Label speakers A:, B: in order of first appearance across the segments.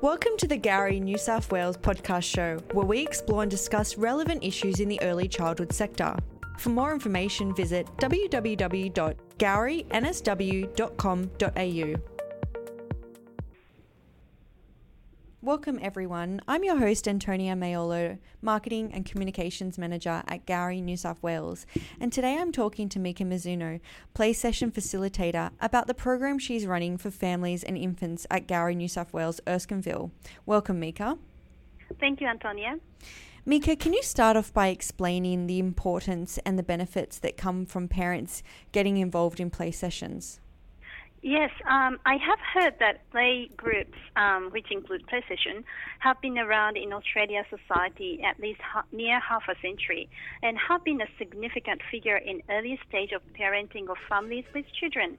A: Welcome to the Gowrie New South Wales podcast show, where we explore and discuss relevant issues in the early childhood sector. For more information, visit www.gowrieNSW.com.au. Welcome, everyone. I'm your host, Antonia Mayolo, Marketing and Communications Manager at Gowrie, New South Wales. And today I'm talking to Mika Mizuno, Play Session Facilitator, about the program she's running for families and infants at Gowrie, New South Wales, Erskineville. Welcome, Mika.
B: Thank you, Antonia.
A: Mika, can you start off by explaining the importance and the benefits that come from parents getting involved in play sessions?
B: Yes, um, I have heard that play groups, um, which include play session, have been around in Australia society at least ha- near half a century and have been a significant figure in early stage of parenting of families with children.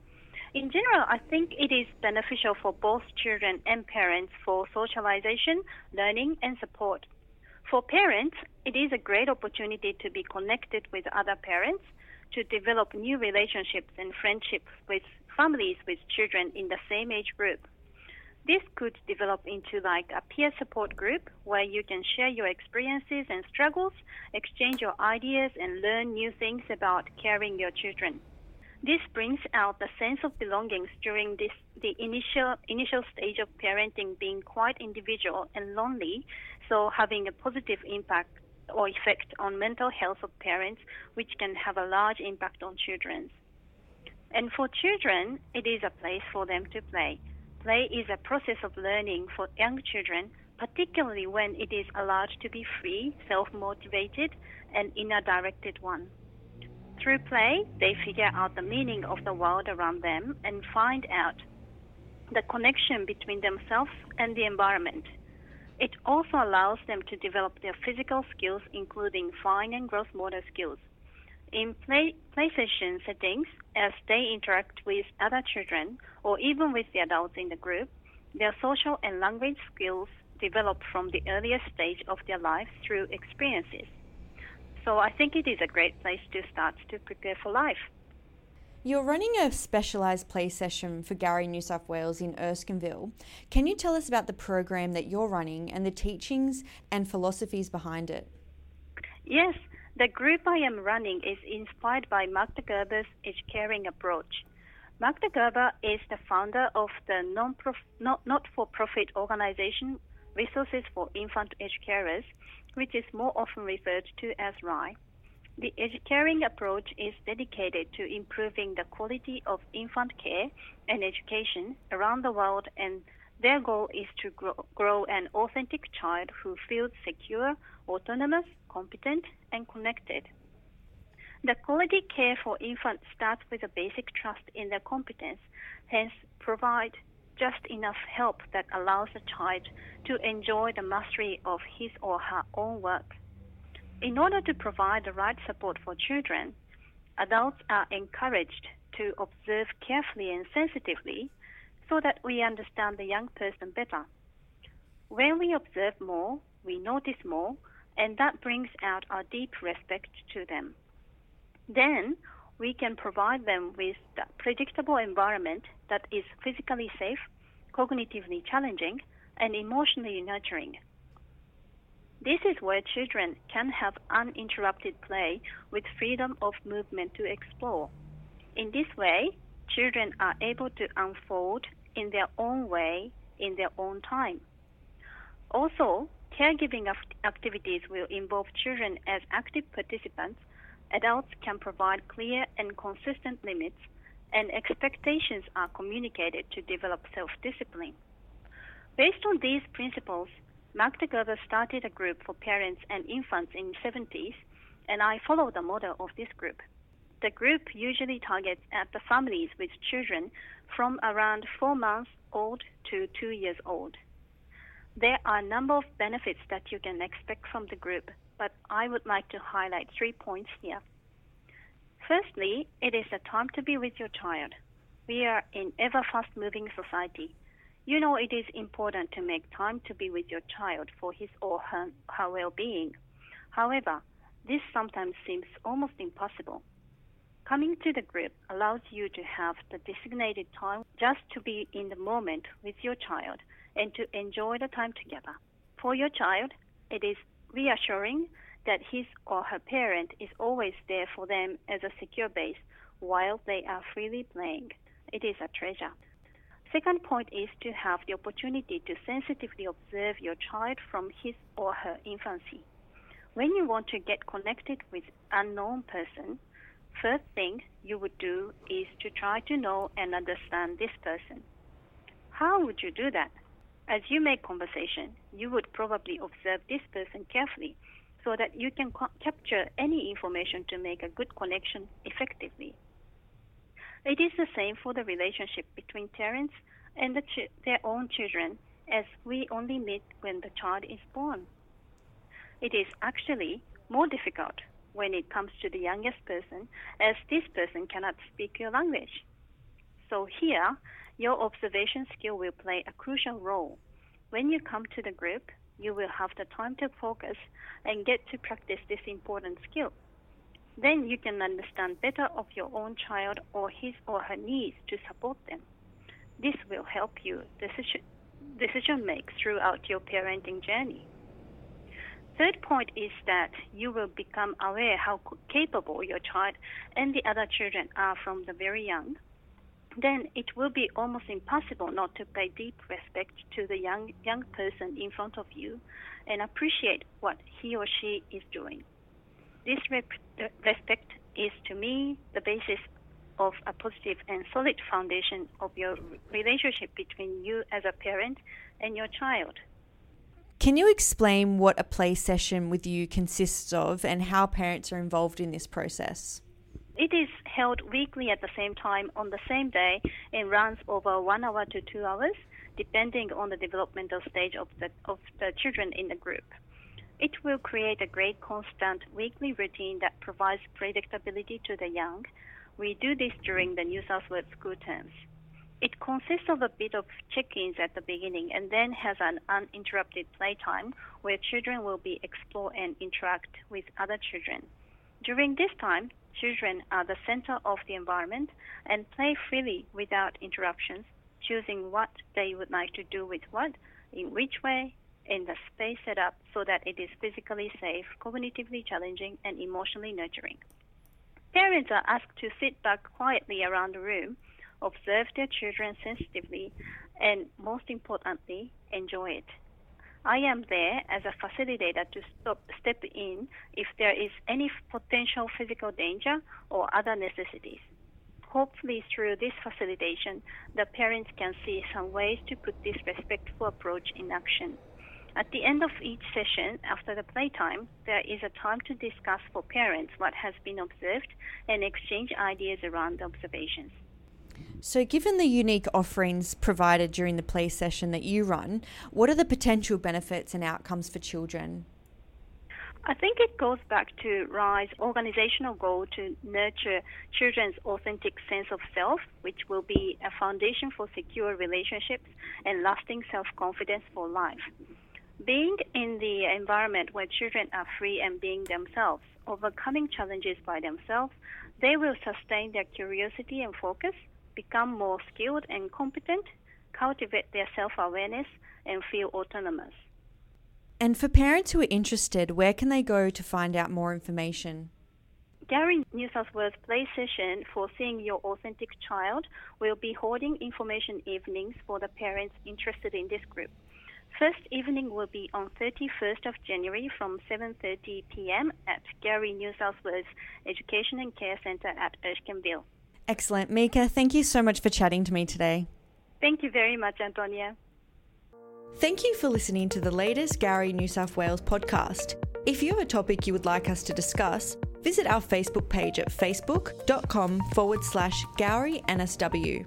B: In general, I think it is beneficial for both children and parents for socialization, learning, and support. For parents, it is a great opportunity to be connected with other parents, to develop new relationships and friendships with families with children in the same age group. This could develop into like a peer support group where you can share your experiences and struggles, exchange your ideas, and learn new things about caring your children. This brings out the sense of belongings during this the initial initial stage of parenting being quite individual and lonely, so having a positive impact or effect on mental health of parents, which can have a large impact on children. And for children, it is a place for them to play. Play is a process of learning for young children, particularly when it is allowed to be free, self motivated, and inner directed one. Through play, they figure out the meaning of the world around them and find out the connection between themselves and the environment. It also allows them to develop their physical skills, including fine and gross motor skills. In play, settings, as they interact with other children or even with the adults in the group, their social and language skills develop from the earliest stage of their life through experiences. So I think it is a great place to start to prepare for life.
A: You're running a specialised play session for Gowrie New South Wales in Erskineville. Can you tell us about the program that you're running and the teachings and philosophies behind it?
B: Yes, the group I am running is inspired by Magda Gerber's Educaring approach. Magda Gerber is the founder of the not for profit organization Resources for Infant Age Carers, which is more often referred to as RIE. The Educaring approach is dedicated to improving the quality of infant care and education around the world, and their goal is to grow, grow an authentic child who feels secure, autonomous, competent, and connected. The quality care for infants starts with a basic trust in their competence, hence provide just enough help that allows a child to enjoy the mastery of his or her own work. In order to provide the right support for children, adults are encouraged to observe carefully and sensitively so that we understand the young person better. When we observe more, we notice more, and that brings out our deep respect to them. Then we can provide them with the predictable environment that is physically safe, cognitively challenging, and emotionally nurturing. This is where children can have uninterrupted play with freedom of movement to explore. In this way, children are able to unfold in their own way in their own time. Also, caregiving activities will involve children as active participants. Adults can provide clear and consistent limits, and expectations are communicated to develop self discipline. Based on these principles, Magda Gerber started a group for parents and infants in the 70s, and I follow the model of this group. The group usually targets at the families with children from around four months old to two years old. There are a number of benefits that you can expect from the group, but I would like to highlight three points here. Firstly, it is a time to be with your child. We are in ever fast moving society. You know it is important to make time to be with your child for his or her, her well being. However, this sometimes seems almost impossible. Coming to the group allows you to have the designated time just to be in the moment with your child and to enjoy the time together. For your child, it is reassuring that his or her parent is always there for them as a secure base while they are freely playing. It is a treasure. Second point is to have the opportunity to sensitively observe your child from his or her infancy. When you want to get connected with unknown person, first thing you would do is to try to know and understand this person. How would you do that? As you make conversation, you would probably observe this person carefully so that you can co- capture any information to make a good connection effectively. It is the same for the relationship between parents and the ch- their own children, as we only meet when the child is born. It is actually more difficult when it comes to the youngest person, as this person cannot speak your language. So here, your observation skill will play a crucial role. When you come to the group, you will have the time to focus and get to practice this important skill. Then you can understand better of your own child or his or her needs to support them. This will help you decision, decision make throughout your parenting journey. Third point is that you will become aware how capable your child and the other children are from the very young. Then it will be almost impossible not to pay deep respect to the young young person in front of you and appreciate what he or she is doing. This rep- respect is to me the basis of a positive and solid foundation of your relationship between you as a parent and your child.
A: Can you explain what a play session with you consists of and how parents are involved in this process?
B: It is held weekly at the same time on the same day and runs over one hour to two hours, depending on the developmental stage of the, of the children in the group. It will create a great constant weekly routine that provides predictability to the young. We do this during the New South Wales school terms. It consists of a bit of check-ins at the beginning and then has an uninterrupted playtime where children will be explore and interact with other children. During this time, children are the center of the environment and play freely without interruptions, choosing what they would like to do with what, in which way, in the space set up so that it is physically safe, cognitively challenging, and emotionally nurturing. Parents are asked to sit back quietly around the room observe their children sensitively, and most importantly, enjoy it. I am there as a facilitator to stop, step in if there is any potential physical danger or other necessities. Hopefully, through this facilitation, the parents can see some ways to put this respectful approach in action. At the end of each session, after the playtime, there is a time to discuss for parents what has been observed and exchange ideas around the observations.
A: So, given the unique offerings provided during the play session that you run, what are the potential benefits and outcomes for children?
B: I think it goes back to RIE's organizational goal to nurture children's authentic sense of self, which will be a foundation for secure relationships and lasting self confidence for life. Being in the environment where children are free and being themselves, overcoming challenges by themselves, they will sustain their curiosity and focus become more skilled and competent, cultivate their self awareness, and feel autonomous.
A: And for parents who are interested, where can they go to find out more information?
B: Gowrie New South Wales Play Session for Seeing Your Authentic Child will be holding information evenings for the parents interested in this group. First evening will be on 31st of January from 7:30 p.m. at Gowrie New South Wales Education and Care Centre at Erskineville.
A: Excellent. Mika, thank you so much for chatting to me today.
B: Thank you very much, Antonia.
A: Thank you for listening to the latest Gowrie New South Wales podcast. If you have a topic you would like us to discuss, visit our Facebook page at facebook.com forward slash Gowrie NSW.